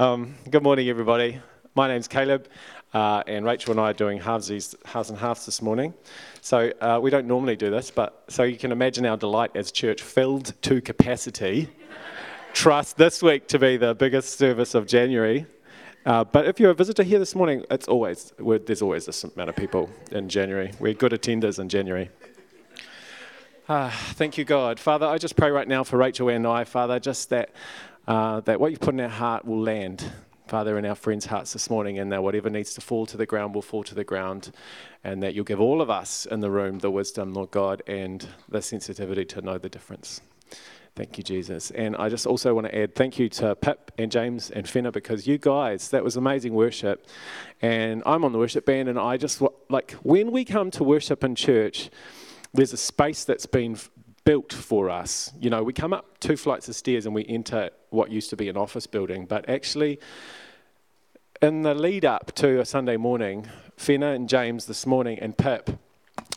Um, good morning, everybody. My name's Caleb, uh, and Rachel and I are doing halves, halves and halves this morning. So uh, we don't normally do this, but so you can imagine our delight as church filled to capacity. Trust this week to be the biggest service of January. Uh, but if you're a visitor here this morning, it's always there's always this amount of people in January. We're good attenders in January. Uh, thank you, God. Father, I just pray right now for Rachel and I, Father, just that uh, that what you put in our heart will land, Father, in our friends' hearts this morning, and that whatever needs to fall to the ground will fall to the ground, and that you'll give all of us in the room the wisdom, Lord God, and the sensitivity to know the difference. Thank you, Jesus. And I just also want to add thank you to Pip and James and Fenna because you guys, that was amazing worship. And I'm on the worship band, and I just like when we come to worship in church, there's a space that's been built for us. You know, we come up two flights of stairs and we enter what used to be an office building, but actually, in the lead up to a Sunday morning, Fenna and James this morning and Pip,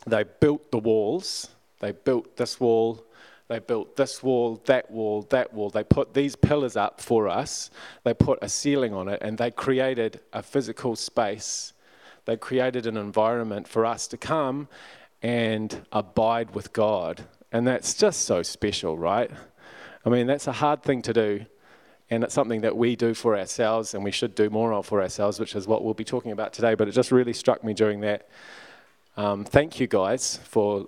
they built the walls. They built this wall, they built this wall, that wall, that wall. They put these pillars up for us. They put a ceiling on it and they created a physical space. They created an environment for us to come and abide with God and that's just so special, right? I mean, that's a hard thing to do. And it's something that we do for ourselves and we should do more of for ourselves, which is what we'll be talking about today. But it just really struck me during that. Um, thank you guys for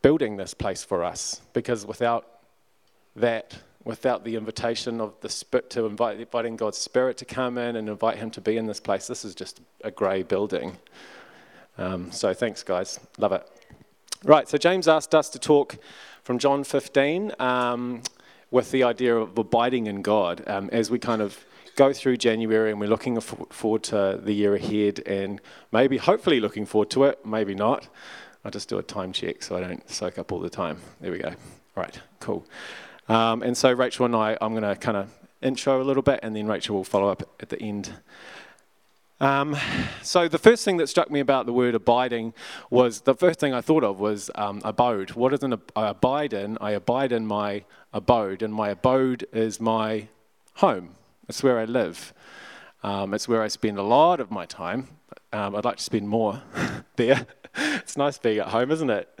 building this place for us because without that, without the invitation of the Spirit to invite, inviting God's Spirit to come in and invite Him to be in this place, this is just a grey building. Um, so thanks, guys. Love it. Right, so James asked us to talk from John 15 um, with the idea of abiding in God um, as we kind of go through January and we're looking forward to the year ahead and maybe, hopefully, looking forward to it, maybe not. I'll just do a time check so I don't soak up all the time. There we go. Right, cool. Um, and so Rachel and I, I'm going to kind of intro a little bit and then Rachel will follow up at the end. Um, so the first thing that struck me about the word abiding was the first thing I thought of was um, abode. What is an ab- I abide in? I abide in my abode, and my abode is my home. It's where I live. Um, it's where I spend a lot of my time. Um, I'd like to spend more there. it's nice being at home, isn't it?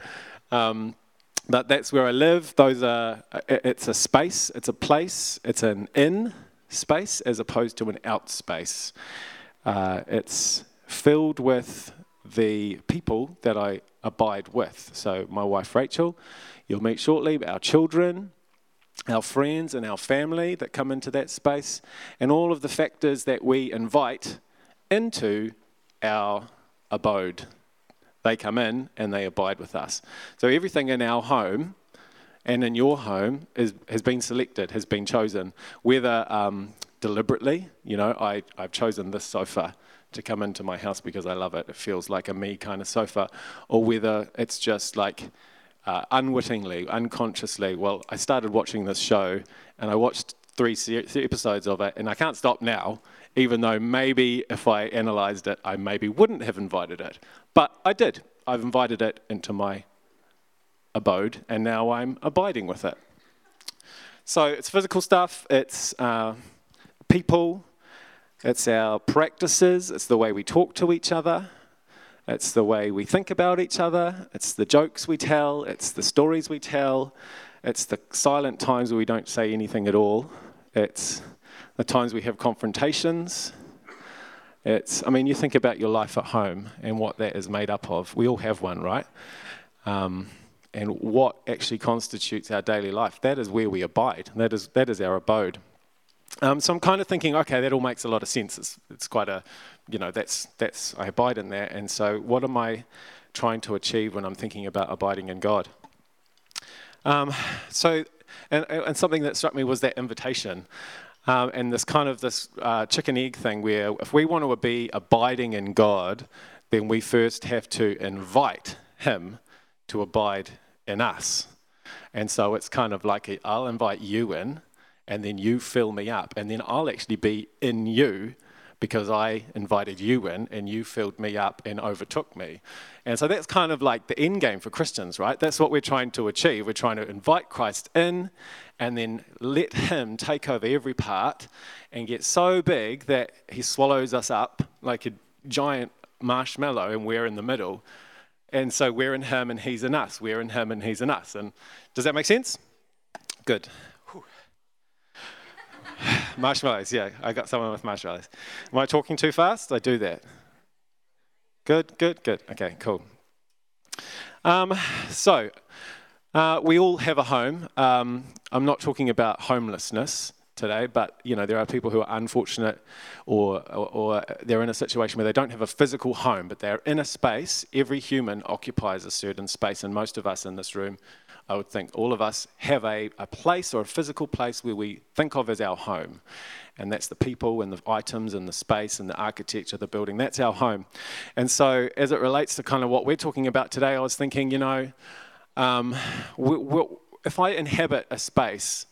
Um, but that's where I live. Those are. It's a space. It's a place. It's an in space as opposed to an out space. Uh, it's filled with the people that I abide with. So, my wife Rachel, you'll meet shortly, our children, our friends, and our family that come into that space, and all of the factors that we invite into our abode. They come in and they abide with us. So, everything in our home and in your home is, has been selected, has been chosen, whether um, deliberately. You know, I, I've chosen this sofa to come into my house because I love it. It feels like a me kind of sofa. Or whether it's just like uh, unwittingly, unconsciously. Well, I started watching this show and I watched three, three episodes of it and I can't stop now, even though maybe if I analysed it, I maybe wouldn't have invited it. But I did. I've invited it into my abode and now I'm abiding with it. So it's physical stuff, it's. Uh, people, it's our practices, it's the way we talk to each other, it's the way we think about each other, it's the jokes we tell, it's the stories we tell, it's the silent times where we don't say anything at all, it's the times we have confrontations. It's, I mean, you think about your life at home and what that is made up of. We all have one, right? Um, and what actually constitutes our daily life. That is where we abide. That is, that is our abode. Um, so I'm kind of thinking, okay, that all makes a lot of sense. It's, it's quite a, you know, that's, that's, I abide in that. And so what am I trying to achieve when I'm thinking about abiding in God? Um, so, and, and something that struck me was that invitation. Um, and this kind of this uh, chicken egg thing where if we want to be abiding in God, then we first have to invite Him to abide in us. And so it's kind of like I'll invite you in, and then you fill me up, and then I'll actually be in you because I invited you in and you filled me up and overtook me. And so that's kind of like the end game for Christians, right? That's what we're trying to achieve. We're trying to invite Christ in and then let Him take over every part and get so big that He swallows us up like a giant marshmallow and we're in the middle. And so we're in Him and He's in us. We're in Him and He's in us. And does that make sense? Good. marshmallows, yeah, I got someone with marshmallows. Am I talking too fast? I do that. Good, good, good. Okay, cool. Um, so, uh, we all have a home. Um, I'm not talking about homelessness today, but you know there are people who are unfortunate, or, or, or they're in a situation where they don't have a physical home, but they're in a space. Every human occupies a certain space, and most of us in this room I would think all of us have a, a place or a physical place where we think of as our home. And that's the people and the items and the space and the architecture, the building. That's our home. And so, as it relates to kind of what we're talking about today, I was thinking, you know, um, we, we, if I inhabit a space,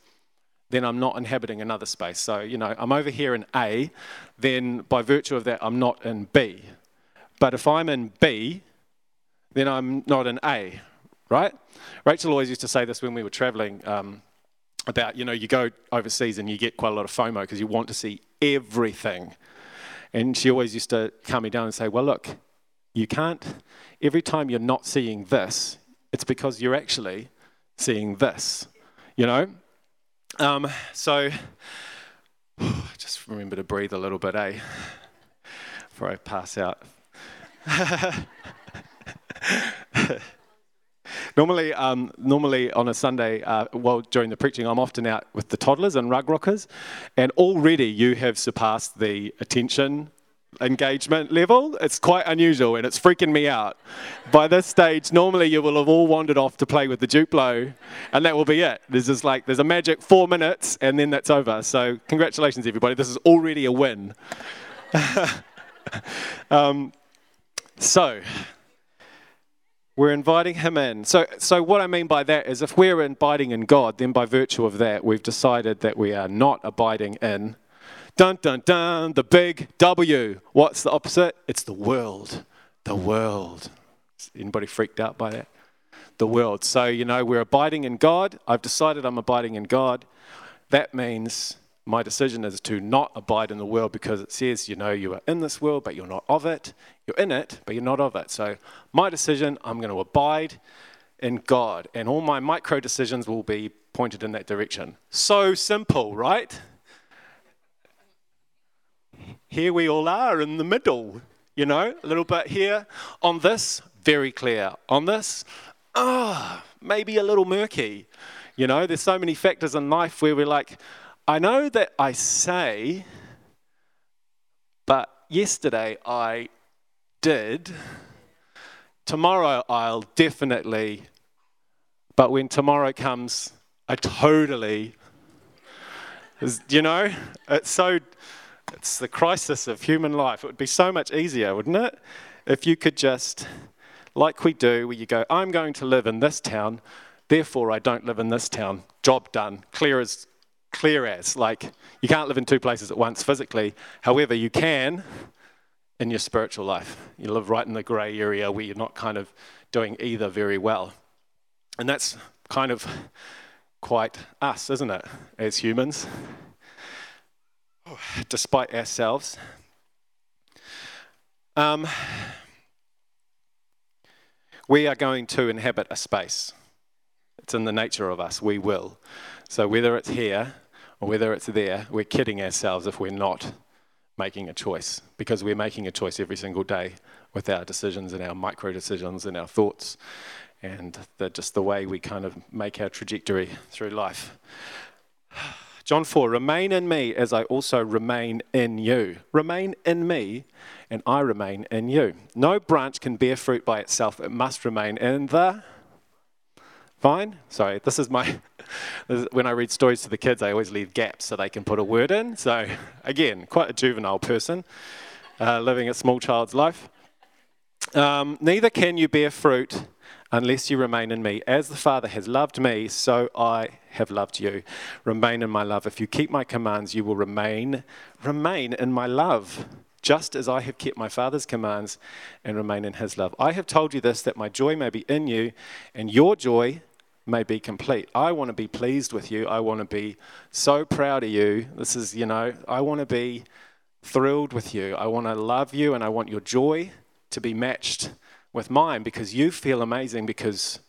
then I'm not inhabiting another space. So, you know, I'm over here in A, then by virtue of that, I'm not in B. But if I'm in B, then I'm not in A, right? Rachel always used to say this when we were traveling um, about, you know, you go overseas and you get quite a lot of FOMO because you want to see everything. And she always used to calm me down and say, well, look, you can't, every time you're not seeing this, it's because you're actually seeing this, you know? Um, so just remember to breathe a little bit, eh? Before I pass out. Normally, um, normally on a Sunday, uh, well, during the preaching, I'm often out with the toddlers and rug rockers, and already you have surpassed the attention engagement level. It's quite unusual, and it's freaking me out. By this stage, normally you will have all wandered off to play with the Duplo, and that will be it. There's just like there's a magic four minutes, and then that's over. So congratulations, everybody. This is already a win. um, so we're inviting him in. So, so what I mean by that is if we're abiding in God, then by virtue of that, we've decided that we are not abiding in dun dun dun, the big W. What's the opposite? It's the world. The world. Is Anybody freaked out by that? The world. So, you know, we're abiding in God. I've decided I'm abiding in God. That means my decision is to not abide in the world because it says, you know, you are in this world, but you're not of it. You're in it, but you're not of it. So, my decision, I'm going to abide in God, and all my micro decisions will be pointed in that direction. So simple, right? Here we all are in the middle, you know, a little bit here. On this, very clear. On this, ah, oh, maybe a little murky. You know, there's so many factors in life where we're like, I know that I say, but yesterday I did. Tomorrow I'll definitely, but when tomorrow comes, I totally. You know, it's so, it's the crisis of human life. It would be so much easier, wouldn't it? If you could just, like we do, where you go, I'm going to live in this town, therefore I don't live in this town. Job done. Clear as clear as. Like, you can't live in two places at once physically. However, you can in your spiritual life. You live right in the grey area where you're not kind of doing either very well. And that's kind of quite us, isn't it, as humans? Despite ourselves. Um, we are going to inhabit a space. It's in the nature of us. We will. So whether it's here or whether it's there, we're kidding ourselves if we're not making a choice because we're making a choice every single day with our decisions and our micro decisions and our thoughts and the, just the way we kind of make our trajectory through life. John 4 Remain in me as I also remain in you. Remain in me and I remain in you. No branch can bear fruit by itself, it must remain in the vine. Sorry, this is my. When I read stories to the kids, I always leave gaps so they can put a word in. So, again, quite a juvenile person uh, living a small child's life. Um, neither can you bear fruit unless you remain in me. As the Father has loved me, so I have loved you. Remain in my love. If you keep my commands, you will remain remain in my love, just as I have kept my Father's commands and remain in his love. I have told you this that my joy may be in you and your joy may be complete. I want to be pleased with you. I want to be so proud of you. This is, you know, I want to be thrilled with you. I want to love you and I want your joy to be matched with mine because you feel amazing because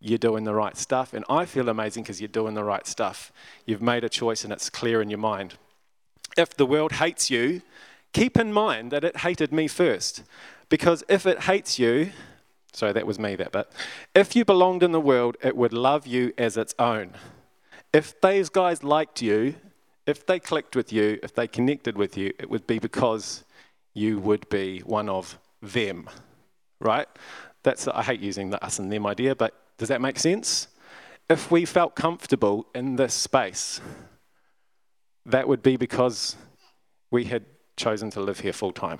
you're doing the right stuff. And I feel amazing because you're doing the right stuff. You've made a choice and it's clear in your mind. If the world hates you, keep in mind that it hated me first. Because if it hates you, Sorry, that was me, that bit. If you belonged in the world, it would love you as its own. If those guys liked you, if they clicked with you, if they connected with you, it would be because you would be one of them, right? That's I hate using the us and them idea, but does that make sense? If we felt comfortable in this space, that would be because we had chosen to live here full time.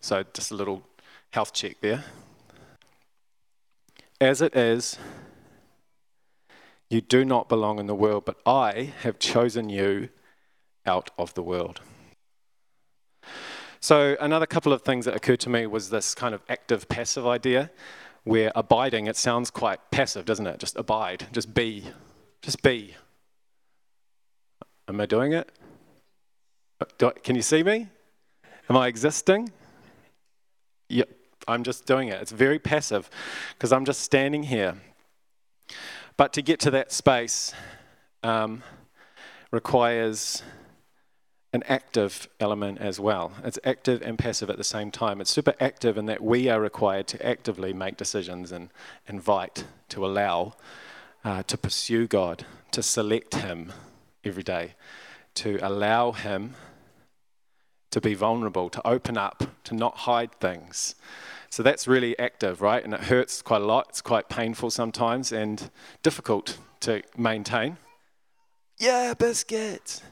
So just a little health check there. As it is, you do not belong in the world, but I have chosen you out of the world. So, another couple of things that occurred to me was this kind of active passive idea where abiding, it sounds quite passive, doesn't it? Just abide, just be, just be. Am I doing it? Do I, can you see me? Am I existing? Yep. I'm just doing it. It's very passive because I'm just standing here. But to get to that space um, requires an active element as well. It's active and passive at the same time. It's super active in that we are required to actively make decisions and invite, to allow, uh, to pursue God, to select Him every day, to allow Him to be vulnerable, to open up, to not hide things. So that's really active, right? And it hurts quite a lot. It's quite painful sometimes and difficult to maintain. Yeah, biscuits.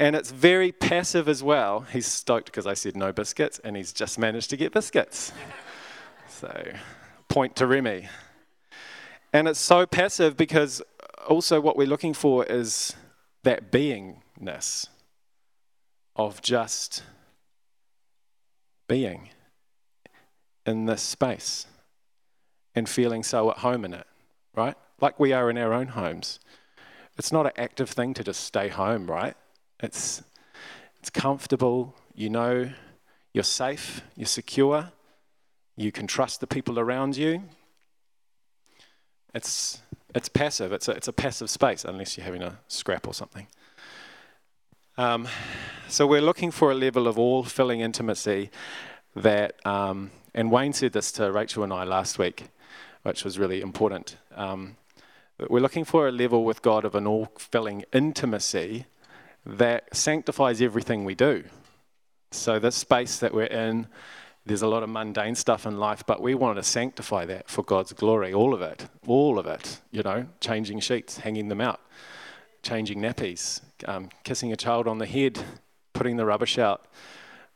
And it's very passive as well. He's stoked because I said no biscuits, and he's just managed to get biscuits. so, point to Remy. And it's so passive because also what we're looking for is that beingness of just being in this space and feeling so at home in it, right? Like we are in our own homes. It's not an active thing to just stay home, right? It's, it's comfortable. You know you're safe, you're secure, you can trust the people around you. It's, it's passive. It's a, it's a passive space unless you're having a scrap or something. Um, so we're looking for a level of all filling intimacy that um, and Wayne said this to Rachel and I last week, which was really important. Um, we're looking for a level with God of an all filling intimacy that sanctifies everything we do. So, this space that we're in, there's a lot of mundane stuff in life, but we want to sanctify that for God's glory, all of it, all of it, you know, changing sheets, hanging them out, changing nappies, um, kissing a child on the head, putting the rubbish out,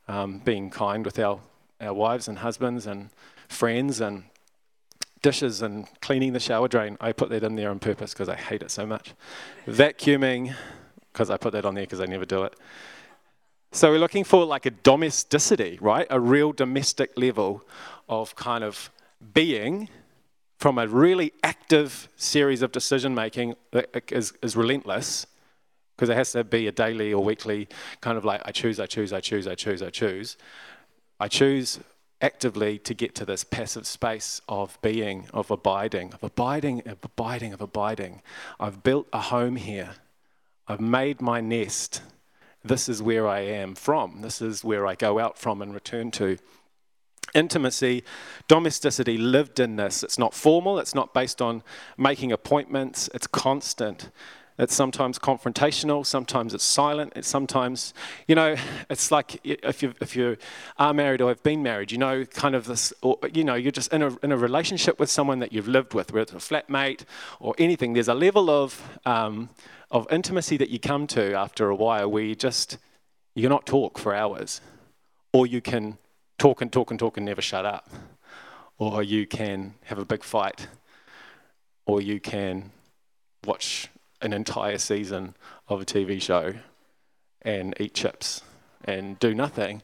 um, being kind with our our wives and husbands and friends and dishes and cleaning the shower drain. I put that in there on purpose because I hate it so much. Vacuuming, because I put that on there because I never do it. So we're looking for like a domesticity, right? A real domestic level of kind of being from a really active series of decision making that uh, is, is relentless because it has to be a daily or weekly kind of like I choose, I choose, I choose, I choose, I choose. I choose actively to get to this passive space of being, of abiding, of abiding, of abiding, of abiding. I've built a home here. I've made my nest. This is where I am from. This is where I go out from and return to. Intimacy, domesticity, lived in this. It's not formal, it's not based on making appointments, it's constant. It's sometimes confrontational, sometimes it's silent, it's sometimes, you know, it's like if you, if you are married or have been married, you know, kind of this, or, you know, you're just in a, in a relationship with someone that you've lived with, whether it's a flatmate or anything. There's a level of, um, of intimacy that you come to after a while where you just, you cannot talk for hours, or you can talk and talk and talk and never shut up, or you can have a big fight, or you can watch an entire season of a TV show and eat chips and do nothing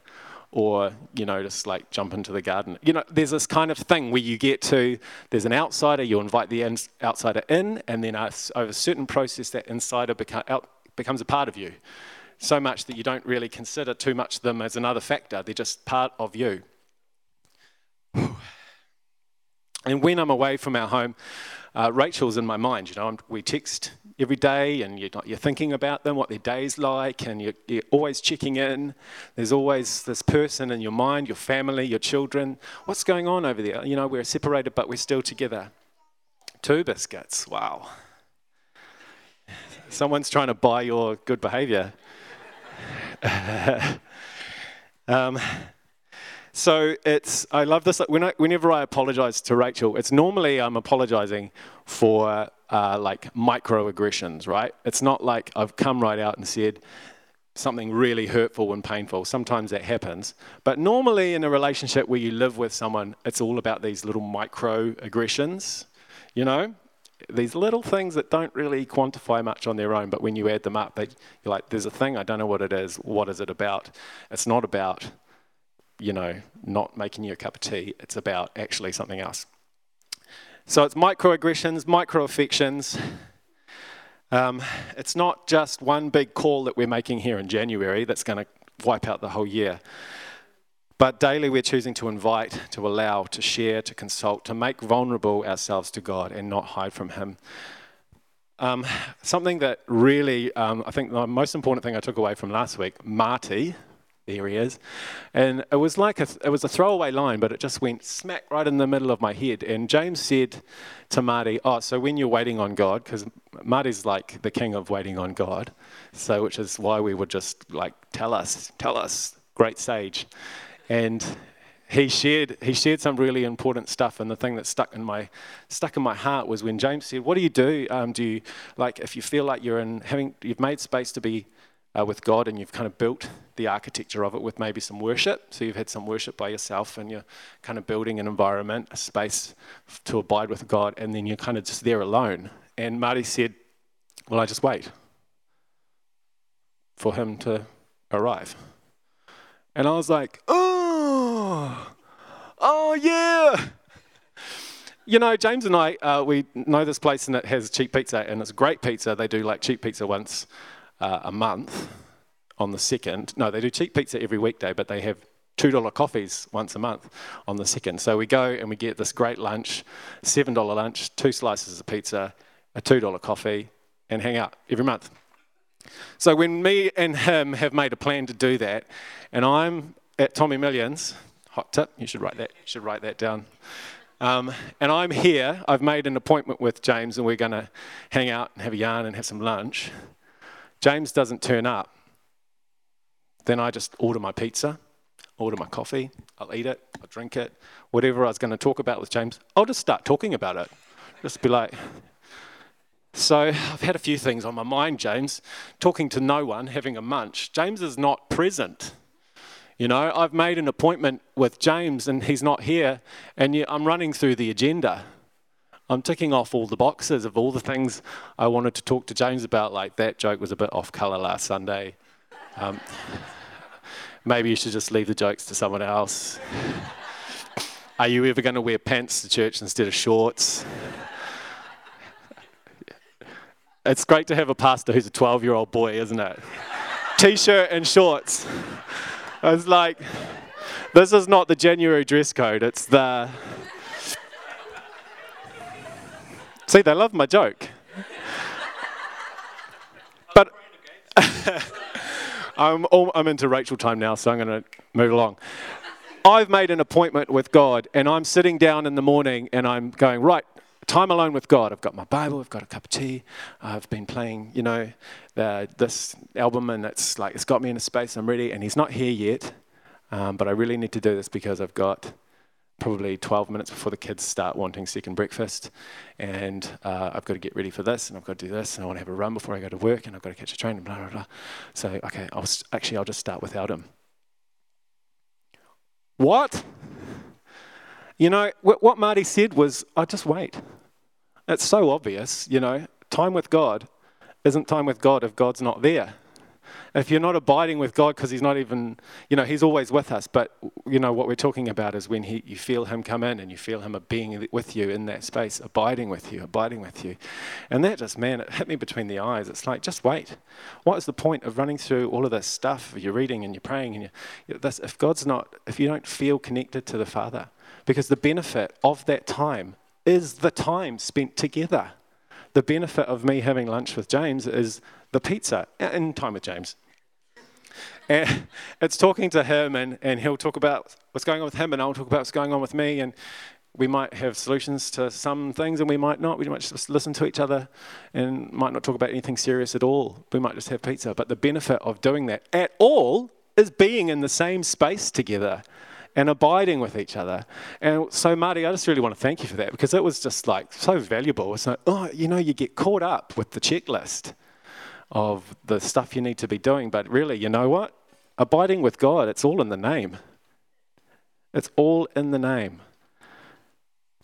or you know just like jump into the garden. You know there's this kind of thing where you get to there's an outsider you invite the outsider in and then over a certain process that insider out, becomes a part of you. So much that you don't really consider too much them as another factor. They're just part of you. And when i'm away from our home uh, rachel's in my mind you know I'm, we text every day and you're, you're thinking about them, what their day's like, and you're, you're always checking in. There's always this person in your mind, your family, your children. What's going on over there? You know, we're separated, but we're still together. Two biscuits. Wow. Someone's trying to buy your good behavior. um, so it's I love this. When I, whenever I apologize to Rachel, it's normally I'm apologizing for uh, like microaggressions, right? It's not like I've come right out and said something really hurtful and painful. Sometimes that happens. But normally in a relationship where you live with someone, it's all about these little microaggressions, you know? These little things that don't really quantify much on their own, but when you add them up, they, you're like, there's a thing, I don't know what it is. What is it about? It's not about, you know, not making you a cup of tea. It's about actually something else. So it's microaggressions, microaffections. Um, it's not just one big call that we're making here in January that's going to wipe out the whole year. But daily we're choosing to invite, to allow, to share, to consult, to make vulnerable ourselves to God and not hide from Him. Um, something that really, um, I think the most important thing I took away from last week, Marty, there he is. And it was like a, it was a throwaway line, but it just went smack right in the middle of my head. And James said to Marty, "Oh, so when you're waiting on God, because Marty's like the king of waiting on God, so which is why we would just like tell us, tell us, great sage." And he shared he shared some really important stuff, and the thing that stuck in my stuck in my heart was when James said, "What do you do? Um, do you like if you feel like you're in having you've made space to be uh, with God and you've kind of built the architecture of it with maybe some worship. So you've had some worship by yourself and you're kind of building an environment, a space to abide with God, and then you're kind of just there alone. And Marty said, Well, I just wait for him to arrive. And I was like, Oh, oh yeah. You know, James and I, uh, we know this place and it has cheap pizza, and it's great pizza. They do like cheap pizza once uh, a month on the second. No, they do cheap pizza every weekday, but they have $2 coffees once a month on the second. So we go and we get this great lunch, $7 lunch, two slices of pizza, a $2 coffee, and hang out every month. So when me and him have made a plan to do that, and I'm at Tommy Millions, hot tip, you should write that, you should write that down. Um, and I'm here, I've made an appointment with James, and we're going to hang out and have a yarn and have some lunch. James doesn't turn up, then I just order my pizza, order my coffee, I'll eat it, I'll drink it, whatever I was going to talk about with James, I'll just start talking about it. Just be like, so I've had a few things on my mind, James. Talking to no one, having a munch. James is not present. You know, I've made an appointment with James and he's not here, and yet I'm running through the agenda. I'm ticking off all the boxes of all the things I wanted to talk to James about. Like that joke was a bit off colour last Sunday. Um, maybe you should just leave the jokes to someone else. Are you ever going to wear pants to church instead of shorts? It's great to have a pastor who's a 12 year old boy, isn't it? T shirt and shorts. I was like, this is not the January dress code, it's the See, they love my joke. But I'm, all, I'm into Rachel time now, so I'm going to move along. I've made an appointment with God, and I'm sitting down in the morning and I'm going, right, time alone with God. I've got my Bible, I've got a cup of tea, I've been playing, you know, uh, this album, and it's like, it's got me in a space, I'm ready, and He's not here yet, um, but I really need to do this because I've got probably 12 minutes before the kids start wanting second breakfast. And uh, I've got to get ready for this, and I've got to do this, and I want to have a run before I go to work, and I've got to catch a train, and blah, blah, blah. So, okay, I'll, actually, I'll just start without him. What? You know, what Marty said was, I just wait. It's so obvious, you know, time with God isn't time with God if God's not there if you're not abiding with God because He's not even, you know, He's always with us. But, you know, what we're talking about is when he, you feel Him come in and you feel Him being with you in that space, abiding with you, abiding with you. And that just, man, it hit me between the eyes. It's like, just wait. What is the point of running through all of this stuff? You're reading and you're praying and you're, this, if God's not, if you don't feel connected to the Father, because the benefit of that time is the time spent together. The benefit of me having lunch with James is the pizza in time with James. And it's talking to him, and, and he'll talk about what's going on with him, and I'll talk about what's going on with me. And we might have solutions to some things, and we might not. We might just listen to each other and might not talk about anything serious at all. We might just have pizza. But the benefit of doing that at all is being in the same space together and abiding with each other. And so, Marty, I just really want to thank you for that because it was just like so valuable. It's like, oh, you know, you get caught up with the checklist of the stuff you need to be doing. But really, you know what? Abiding with God, it's all in the name. It's all in the name.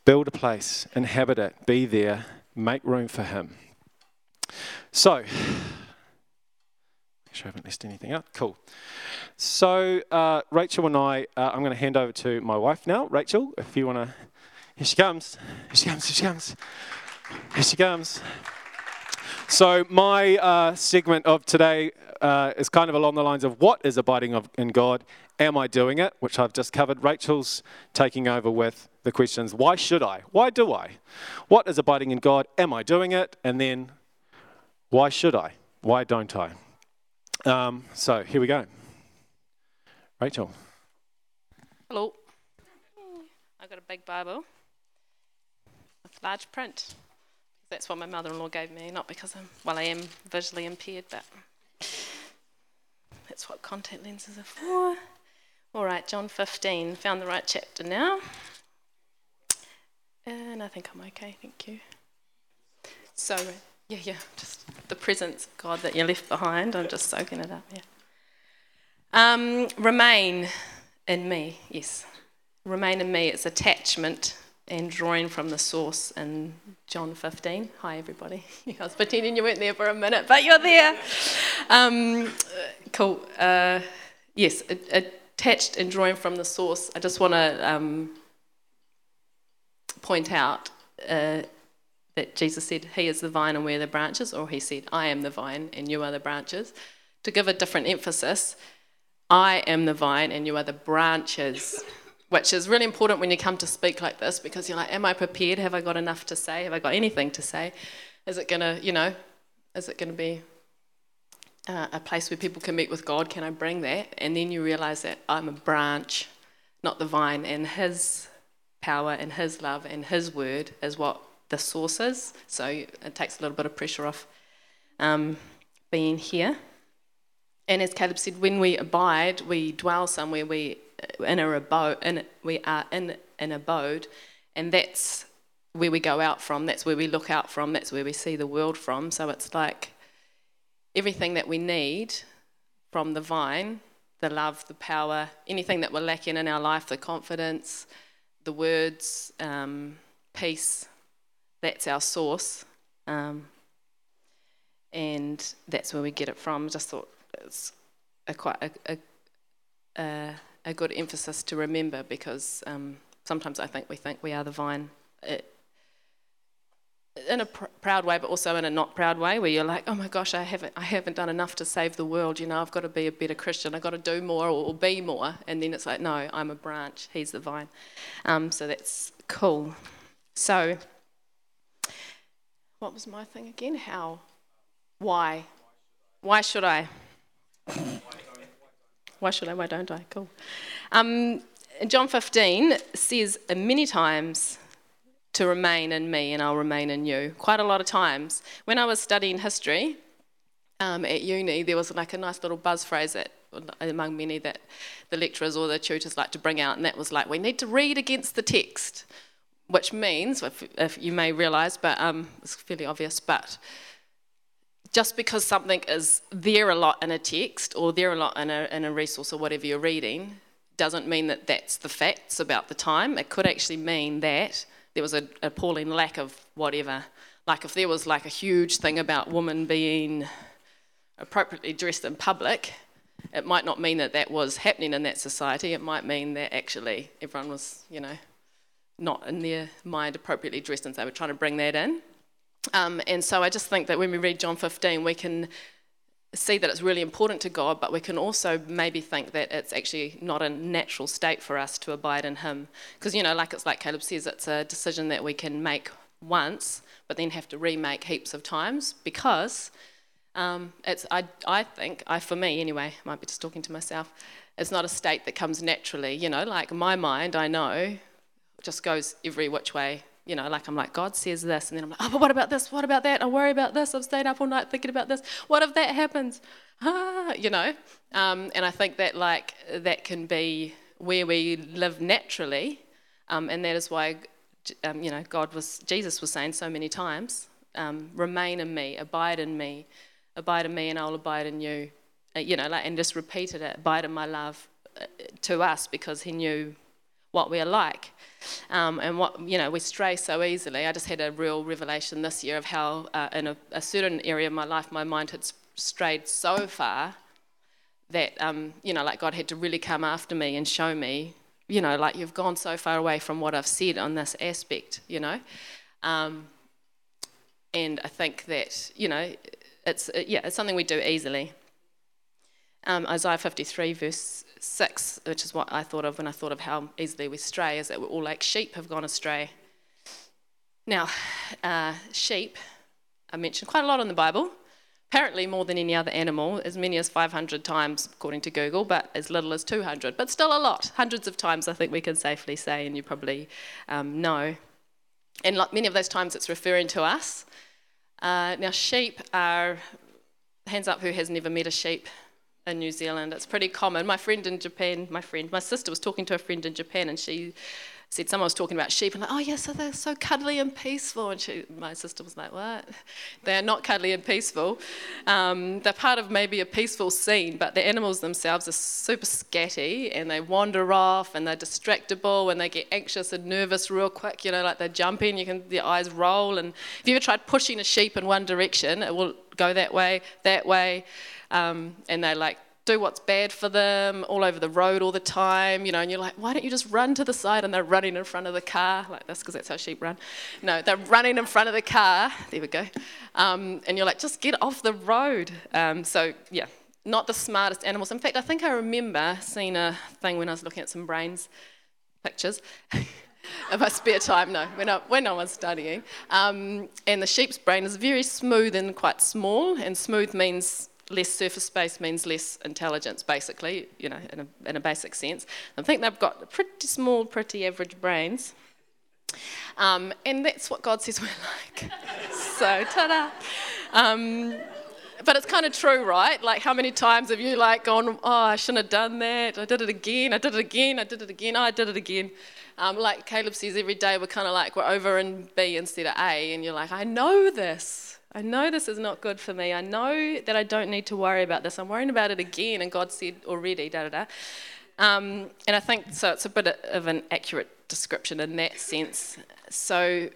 Build a place, inhabit it, be there, make room for Him. So, I haven't missed anything out. Cool. So, uh, Rachel and I, uh, I'm going to hand over to my wife now. Rachel, if you want to. Here she comes. Here she comes. Here she comes. Here she comes. So, my uh, segment of today uh, is kind of along the lines of what is abiding of, in God? Am I doing it? Which I've just covered. Rachel's taking over with the questions why should I? Why do I? What is abiding in God? Am I doing it? And then why should I? Why don't I? Um, so, here we go. Rachel. Hello. I've got a big Bible with large print. That's what my mother-in-law gave me, not because I'm well, I am visually impaired, but that's what contact lenses are for. All right, John 15. Found the right chapter now. And I think I'm okay, thank you. So, yeah, yeah, just the presence of God that you left behind. I'm just soaking it up, yeah. Um, remain in me, yes. Remain in me, it's attachment and drawing from the source in John 15. Hi, everybody. I was pretending you weren't there for a minute, but you're there. Um, cool. Uh, yes, attached and drawing from the source. I just want to um, point out uh, that Jesus said, He is the vine and we're the branches, or He said, I am the vine and you are the branches. To give a different emphasis, I am the vine and you are the branches which is really important when you come to speak like this because you're like, am I prepared? Have I got enough to say? Have I got anything to say? Is it going to, you know, is it going to be uh, a place where people can meet with God? Can I bring that? And then you realize that I'm a branch, not the vine, and His power and His love and His word is what the source is. So it takes a little bit of pressure off um, being here. And as Caleb said, when we abide, we dwell somewhere, we in a abode, in, we are in an abode, and that's where we go out from. That's where we look out from. That's where we see the world from. So it's like everything that we need from the vine, the love, the power, anything that we're lacking in our life, the confidence, the words, um, peace. That's our source. Um, and that's where we get it from. Just thought it's a quite a, a, a a good emphasis to remember because um, sometimes I think we think we are the vine. It, in a pr- proud way, but also in a not proud way, where you're like, oh my gosh, I haven't, I haven't done enough to save the world. You know, I've got to be a better Christian. I've got to do more or, or be more. And then it's like, no, I'm a branch. He's the vine. Um, so that's cool. So, what was my thing again? How? Why? Why should I? Why should I? Why should I? Why don't I? Cool. Um, John 15 says many times to remain in me and I'll remain in you. Quite a lot of times. When I was studying history um, at uni, there was like a nice little buzz phrase that among many that the lecturers or the tutors like to bring out, and that was like, we need to read against the text, which means, if, if you may realise, but um, it's fairly obvious, but just because something is there a lot in a text or there a lot in a, in a resource or whatever you're reading doesn't mean that that's the facts about the time. It could actually mean that there was an appalling lack of whatever. Like if there was like a huge thing about women being appropriately dressed in public, it might not mean that that was happening in that society. It might mean that actually everyone was, you know, not in their mind appropriately dressed, and so they were trying to bring that in. Um, and so I just think that when we read John 15, we can see that it's really important to God, but we can also maybe think that it's actually not a natural state for us to abide in Him. Because, you know, like it's like Caleb says, it's a decision that we can make once, but then have to remake heaps of times because um, it's, I, I think, I, for me anyway, might be just talking to myself, it's not a state that comes naturally. You know, like my mind, I know, just goes every which way. You know, like I'm like, God says this, and then I'm like, oh, but what about this? What about that? I worry about this. I've stayed up all night thinking about this. What if that happens? Ah, you know. Um, and I think that like that can be where we live naturally, um, and that is why, um, you know, God was Jesus was saying so many times, um, remain in me, abide in me, abide in me and I'll abide in you. Uh, you know, like, and just repeated it, abide in my love uh, to us because he knew what we're like. Um, and what, you know, we stray so easily. I just had a real revelation this year of how, uh, in a, a, certain area of my life, my mind had strayed so far that, um, you know, like God had to really come after me and show me, you know, like you've gone so far away from what I've said on this aspect, you know. Um, and I think that, you know, it's, yeah, it's something we do easily. Um, Isaiah 53, verse 6, which is what I thought of when I thought of how easily we stray, is that we're all like sheep have gone astray. Now, uh, sheep are mentioned quite a lot in the Bible, apparently more than any other animal, as many as 500 times according to Google, but as little as 200, but still a lot, hundreds of times I think we can safely say, and you probably um, know. And like many of those times it's referring to us. Uh, now, sheep are, hands up who has never met a sheep in New Zealand. It's pretty common. My friend in Japan, my friend, my sister was talking to a friend in Japan and she said someone was talking about sheep and like, oh yeah, so they're so cuddly and peaceful. And she, my sister was like, what? They're not cuddly and peaceful. Um, they're part of maybe a peaceful scene, but the animals themselves are super scatty and they wander off and they're distractible and they get anxious and nervous real quick. You know, like they're jumping, you can their eyes roll. And if you ever tried pushing a sheep in one direction, it will go that way, that way. Um, and they like do what's bad for them all over the road all the time, you know, and you're like, why don't you just run to the side? And they're running in front of the car, like this, because that's how sheep run. No, they're running in front of the car. There we go. Um, and you're like, just get off the road. Um, so, yeah, not the smartest animals. In fact, I think I remember seeing a thing when I was looking at some brains pictures. in my spare time, no, when I, when I was studying. Um, and the sheep's brain is very smooth and quite small, and smooth means less surface space means less intelligence, basically, you know, in a, in a basic sense. I think they've got pretty small, pretty average brains. Um, and that's what God says we're like. so, ta-da. Um, but it's kind of true, right? Like, how many times have you like gone, oh, I shouldn't have done that. I did it again. I did it again. I did it again. Oh, I did it again. Um, like Caleb says, every day we're kind of like we're over in B instead of A, and you're like, I know this. I know this is not good for me. I know that I don't need to worry about this. I'm worrying about it again, and God said already, da da da. Um, and I think so. It's a bit of an accurate description in that sense. So,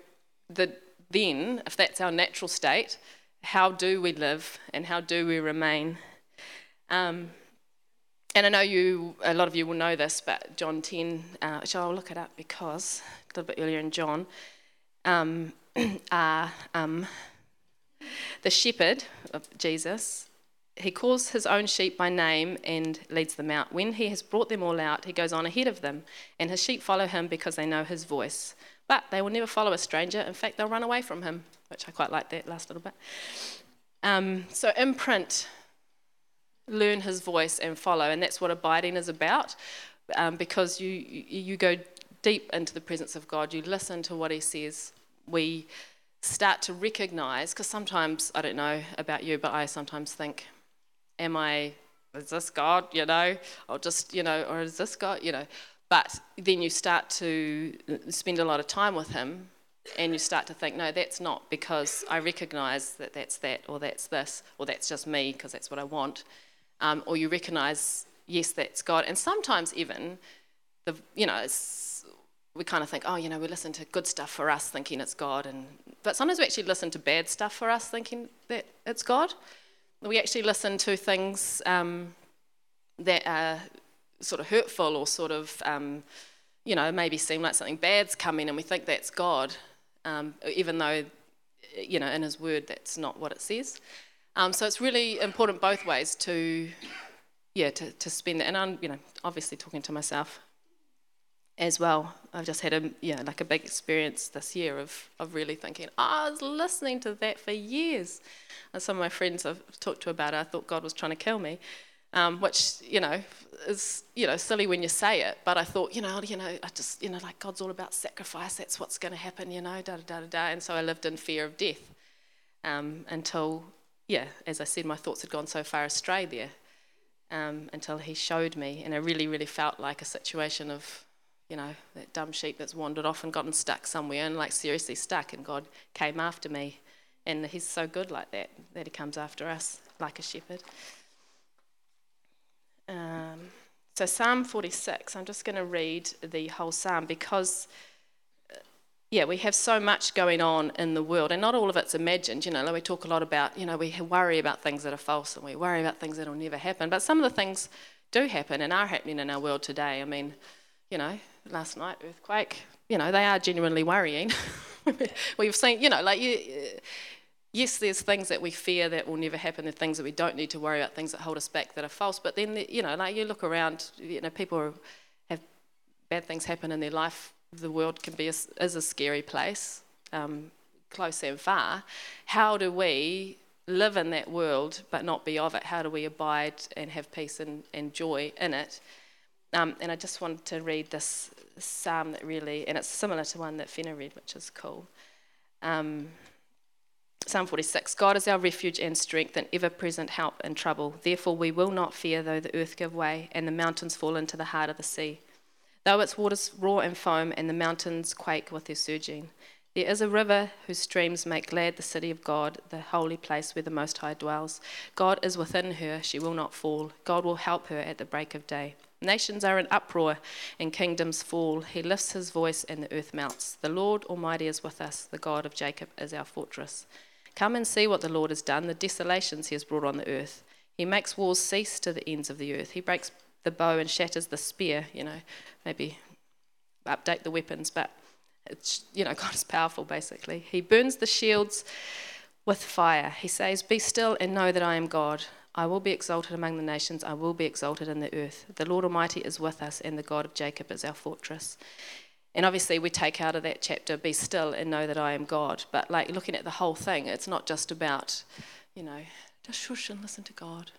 the, then, if that's our natural state, how do we live and how do we remain? Um, and I know you, a lot of you will know this, but John 10, uh, which I'll look it up because a little bit earlier in John, um, uh, um, the shepherd of Jesus, he calls his own sheep by name and leads them out. When he has brought them all out, he goes on ahead of them, and his sheep follow him because they know his voice. But they will never follow a stranger. In fact, they'll run away from him, which I quite like that last little bit. Um, so, imprint, learn his voice and follow, and that's what abiding is about um, because you, you go deep into the presence of God, you listen to what he says. We start to recognize, because sometimes, I don't know about you, but I sometimes think, am I, is this God, you know, or just, you know, or is this God, you know. But then you start to spend a lot of time with Him and you start to think, no, that's not because I recognize that that's that, or that's this, or that's just me because that's what I want. Um, or you recognize yes, that's God. And sometimes even the you know we kind of think, oh, you know, we listen to good stuff for us, thinking it's God, and but sometimes we actually listen to bad stuff for us, thinking that it's God. We actually listen to things um, that are sort of hurtful or sort of, um, you know, maybe seem like something bad's coming, and we think that's God, um, even though, you know, in His Word that's not what it says. Um, so it's really important both ways to, yeah, to, to spend it. And I'm, you know, obviously talking to myself as well. I've just had a yeah like a big experience this year of of really thinking oh, I was listening to that for years, and some of my friends I've talked to about it. I thought God was trying to kill me, um, which you know is you know silly when you say it, but I thought you know you know I just you know like God's all about sacrifice. That's what's going to happen. You know da da da da. And so I lived in fear of death um, until yeah, as I said, my thoughts had gone so far astray there. Um, until he showed me, and I really, really felt like a situation of you know, that dumb sheep that's wandered off and gotten stuck somewhere and like seriously stuck, and God came after me. And He's so good like that, that He comes after us like a shepherd. Um, so, Psalm 46, I'm just going to read the whole psalm because, uh, yeah, we have so much going on in the world, and not all of it's imagined. You know, like we talk a lot about, you know, we worry about things that are false and we worry about things that will never happen, but some of the things do happen and are happening in our world today. I mean, you know, last night, earthquake, you know, they are genuinely worrying. We've seen, you know, like, you, yes, there's things that we fear that will never happen, there's things that we don't need to worry about, things that hold us back that are false. But then, you know, like you look around, you know, people have bad things happen in their life. The world can be a, is a scary place, um, close and far. How do we live in that world but not be of it? How do we abide and have peace and, and joy in it? Um, and I just wanted to read this psalm that really, and it's similar to one that Fina read, which is cool. Um, psalm 46 God is our refuge and strength, and ever present help in trouble. Therefore, we will not fear though the earth give way and the mountains fall into the heart of the sea. Though its waters roar and foam and the mountains quake with their surging. There is a river whose streams make glad the city of God, the holy place where the Most High dwells. God is within her, she will not fall. God will help her at the break of day. Nations are in uproar and kingdoms fall. He lifts his voice and the earth melts. The Lord Almighty is with us. The God of Jacob is our fortress. Come and see what the Lord has done, the desolations he has brought on the earth. He makes wars cease to the ends of the earth. He breaks the bow and shatters the spear. You know, maybe update the weapons, but it's, you know, God is powerful basically. He burns the shields with fire. He says, Be still and know that I am God. I will be exalted among the nations, I will be exalted in the earth. The Lord Almighty is with us, and the God of Jacob is our fortress. And obviously, we take out of that chapter, be still and know that I am God. But like looking at the whole thing, it's not just about, you know, just shush and listen to God.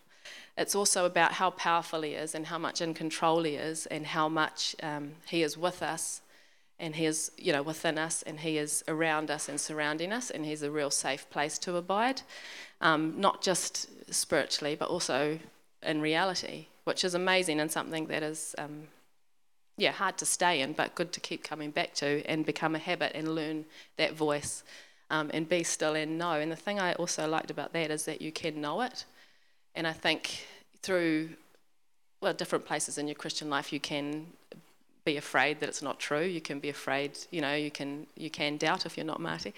It's also about how powerful He is and how much in control He is and how much um, He is with us and He is, you know, within us and He is around us and surrounding us and He's a real safe place to abide um, not just spiritually, but also in reality, which is amazing and something that is, um, yeah, hard to stay in, but good to keep coming back to and become a habit and learn that voice um, and be still and know. And the thing I also liked about that is that you can know it. And I think through, well, different places in your Christian life, you can be afraid that it's not true. You can be afraid, you know, you can you can doubt if you're not Marty.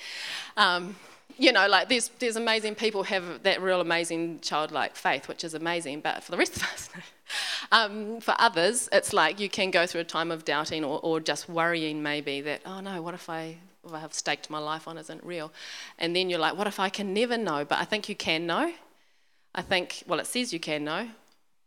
Um, you know, like there's, there's amazing people have that real amazing childlike faith, which is amazing, but for the rest of us, um, for others, it's like you can go through a time of doubting or, or just worrying maybe that, oh no, what if I, if I have staked my life on isn't real? And then you're like, what if I can never know? But I think you can know. I think, well, it says you can know.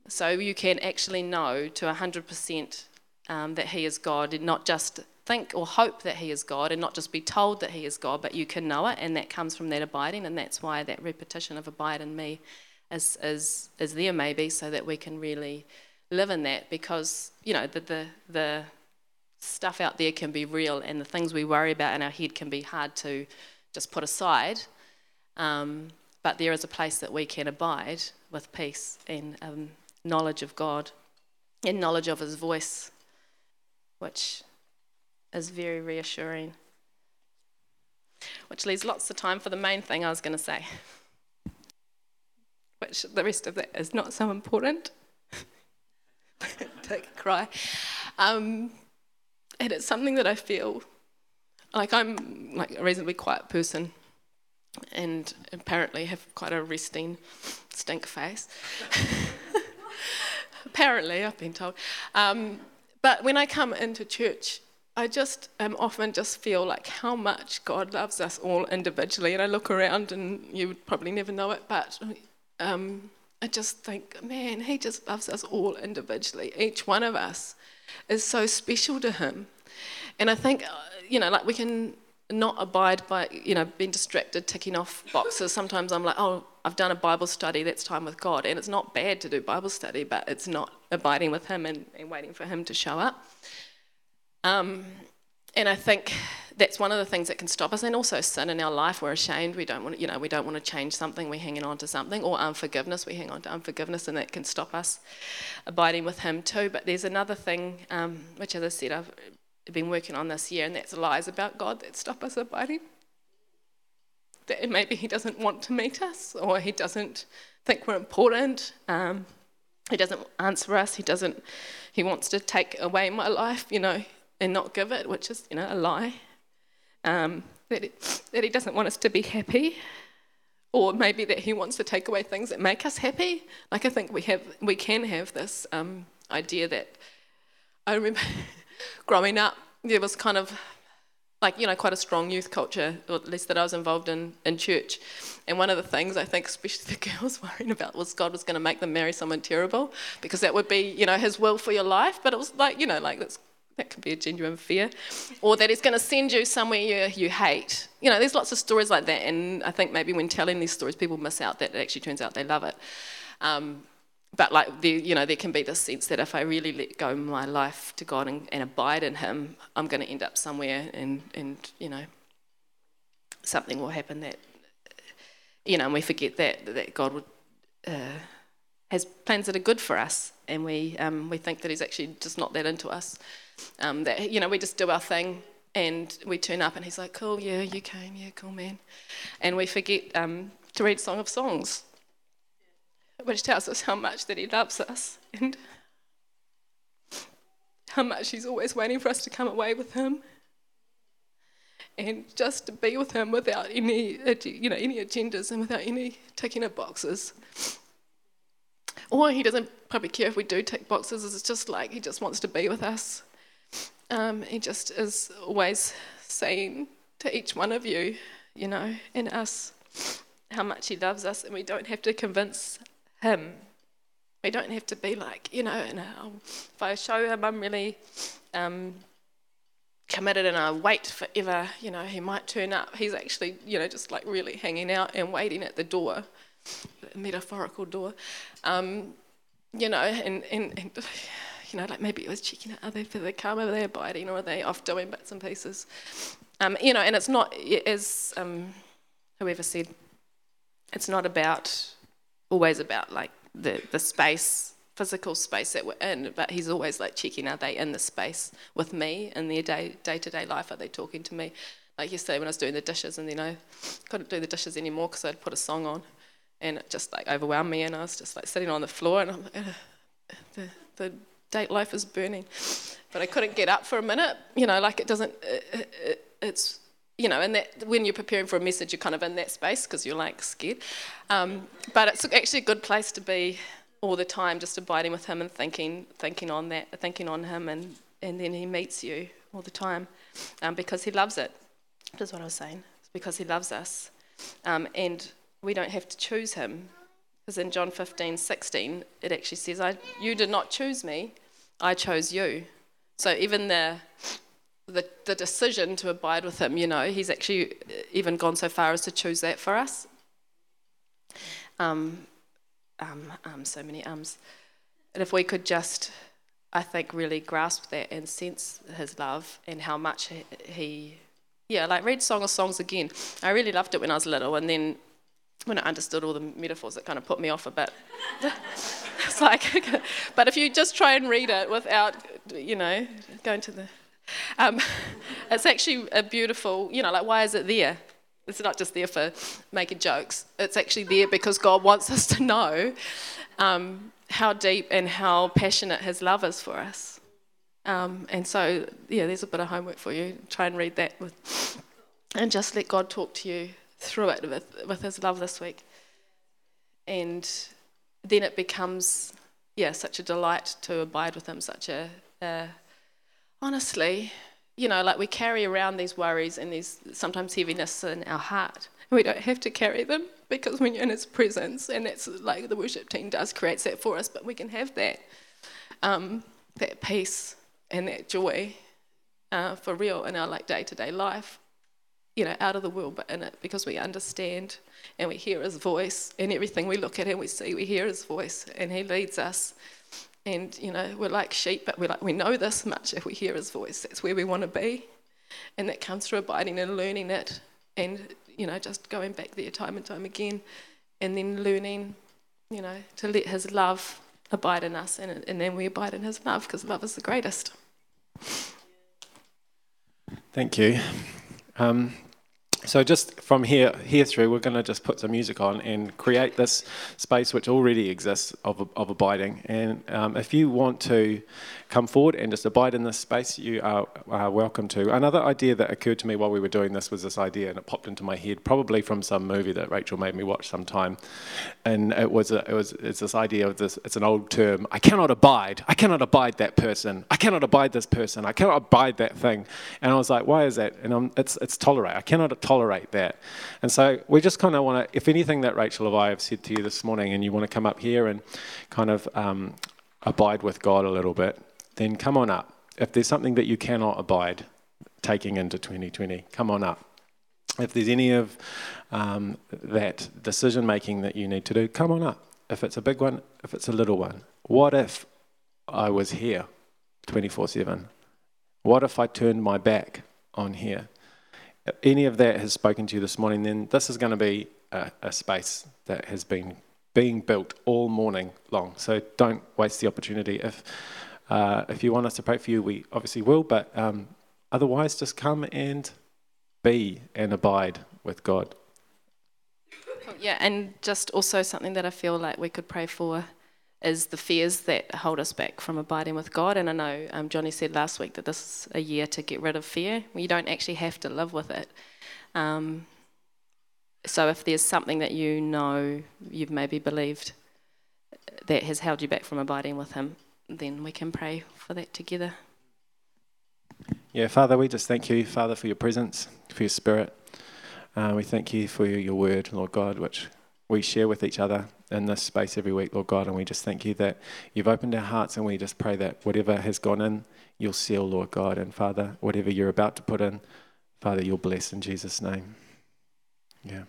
So you can actually know to 100% um, that He is God and not just think or hope that He is God and not just be told that He is God, but you can know it, and that comes from that abiding, and that's why that repetition of abide in me is, is, is there maybe so that we can really live in that because, you know, the, the, the stuff out there can be real and the things we worry about in our head can be hard to just put aside. Um, but there is a place that we can abide with peace and um, knowledge of God and knowledge of His voice, which is very reassuring. Which leaves lots of time for the main thing I was going to say, which the rest of that is not so important. take a cry. Um, and it's something that I feel like I'm like a reasonably quiet person and apparently have quite a resting stink face. apparently, I've been told. Um, but when I come into church, I just um, often just feel like how much God loves us all individually. And I look around, and you would probably never know it, but um, I just think, man, He just loves us all individually. Each one of us is so special to Him. And I think, uh, you know, like we can not abide by, you know, being distracted, ticking off boxes. Sometimes I'm like, oh, I've done a Bible study, that's time with God. And it's not bad to do Bible study, but it's not abiding with Him and, and waiting for Him to show up. Um, and I think that's one of the things that can stop us. And also sin in our life, we're ashamed. We don't want, you know, we don't want to change something. We're hanging on to something, or unforgiveness. We hang on to unforgiveness, and that can stop us abiding with Him too. But there's another thing, um, which, as I said, I've been working on this year, and that's lies about God that stop us abiding. That maybe He doesn't want to meet us, or He doesn't think we're important. Um, he doesn't answer us. He doesn't. He wants to take away my life, you know, and not give it, which is, you know, a lie. Um, that, it, that He doesn't want us to be happy, or maybe that He wants to take away things that make us happy. Like I think we have, we can have this um, idea that I remember growing up, there was kind of like, you know, quite a strong youth culture, or at least that I was involved in in church. And one of the things I think, especially the girls worrying about, was God was going to make them marry someone terrible because that would be, you know, His will for your life. But it was like, you know, like that's, that could be a genuine fear. Or that it's going to send you somewhere you, you hate. You know, there's lots of stories like that. And I think maybe when telling these stories, people miss out that it actually turns out they love it. Um, but like there, you know, there can be this sense that if I really let go my life to God and, and abide in Him, I'm going to end up somewhere, and and you know, something will happen that, you know, and we forget that that God would uh, has plans that are good for us, and we um, we think that He's actually just not that into us. Um, that you know, we just do our thing, and we turn up, and He's like, "Cool, yeah, you came, yeah, cool, man," and we forget um, to read Song of Songs which tells us how much that He loves us and how much He's always waiting for us to come away with Him and just to be with Him without any, you know, any agendas and without any ticking of boxes. Or He doesn't probably care if we do tick boxes. It's just like He just wants to be with us. Um, he just is always saying to each one of you, you know, and us, how much He loves us, and we don't have to convince him. We don't have to be like, you know, and if I show him I'm really um, committed and I wait forever, you know, he might turn up. He's actually, you know, just like really hanging out and waiting at the door, metaphorical door, um, you know, and, and, and, you know, like maybe it was checking out, are they for the come, are they abiding, or are they off doing bits and pieces? Um, you know, and it's not, as um, whoever said, it's not about always about like the, the space, physical space that we're in, but he's always like checking are they in the space with me in their day day to day life? Are they talking to me? Like yesterday when I was doing the dishes and then I couldn't do the dishes anymore because I'd put a song on and it just like overwhelmed me and I was just like sitting on the floor and I'm like, the, the date life is burning. But I couldn't get up for a minute, you know, like it doesn't, it, it, it's you know, and that when you're preparing for a message, you're kind of in that space because you're like scared. Um, but it's actually a good place to be all the time, just abiding with Him and thinking, thinking on that, thinking on Him, and and then He meets you all the time um, because He loves it. That's what I was saying. It's because He loves us, um, and we don't have to choose Him. Because in John 15, 16, it actually says, "I, you did not choose me, I chose you." So even the the, the decision to abide with him, you know, he's actually even gone so far as to choose that for us. Um, um, um, so many ums. And if we could just, I think, really grasp that and sense his love and how much he, he yeah, like read Song of Songs again. I really loved it when I was little, and then when I understood all the metaphors, it kind of put me off a bit. it's like, but if you just try and read it without, you know, going to the um, it's actually a beautiful, you know, like why is it there? It's not just there for making jokes. It's actually there because God wants us to know um, how deep and how passionate His love is for us. Um, and so, yeah, there's a bit of homework for you. Try and read that with, and just let God talk to you through it with, with His love this week. And then it becomes, yeah, such a delight to abide with Him, such a, honestly, you know, like we carry around these worries and these sometimes heaviness in our heart. We don't have to carry them because when you're in His presence, and that's like the worship team does creates that for us, but we can have that, um, that peace and that joy uh, for real in our like day to day life. You know, out of the world, but in it because we understand and we hear His voice, and everything we look at and we see, we hear His voice, and He leads us. And you know, we're like sheep, but we like we know this much. If we hear His voice, that's where we want to be, and that comes through abiding and learning it, and you know, just going back there time and time again, and then learning, you know, to let His love abide in us, and, and then we abide in His love because love is the greatest. Thank you. Um, so just from here here through, we're going to just put some music on and create this space which already exists of, of abiding. And um, if you want to come forward and just abide in this space, you are, are, welcome to. Another idea that occurred to me while we were doing this was this idea, and it popped into my head, probably from some movie that Rachel made me watch sometime. And it was a, it was it's this idea of this. It's an old term. I cannot abide. I cannot abide that person. I cannot abide this person. I cannot abide that thing. And I was like, why is that? And I'm, it's it's tolerate. I cannot tolerate that. And so we just kind of want to, if anything that Rachel or I have said to you this morning, and you want to come up here and kind of um, abide with God a little bit then come on up. If there's something that you cannot abide taking into 2020, come on up. If there's any of um, that decision making that you need to do, come on up. If it's a big one, if it's a little one. What if I was here 24 7? What if I turned my back on here? Any of that has spoken to you this morning, then this is going to be a, a space that has been being built all morning long. So don't waste the opportunity. If uh, if you want us to pray for you, we obviously will, but um, otherwise, just come and be and abide with God. Yeah, and just also something that I feel like we could pray for is the fears that hold us back from abiding with God. And I know um, Johnny said last week that this is a year to get rid of fear. You don't actually have to live with it. Um, so if there's something that you know you've maybe believed that has held you back from abiding with Him, then we can pray for that together. Yeah, Father, we just thank you, Father, for your presence, for your spirit. Uh, we thank you for your word, Lord God, which we share with each other in this space every week, Lord God. And we just thank you that you've opened our hearts and we just pray that whatever has gone in, you'll seal, Lord God. And Father, whatever you're about to put in, Father, you'll bless in Jesus' name. Yeah.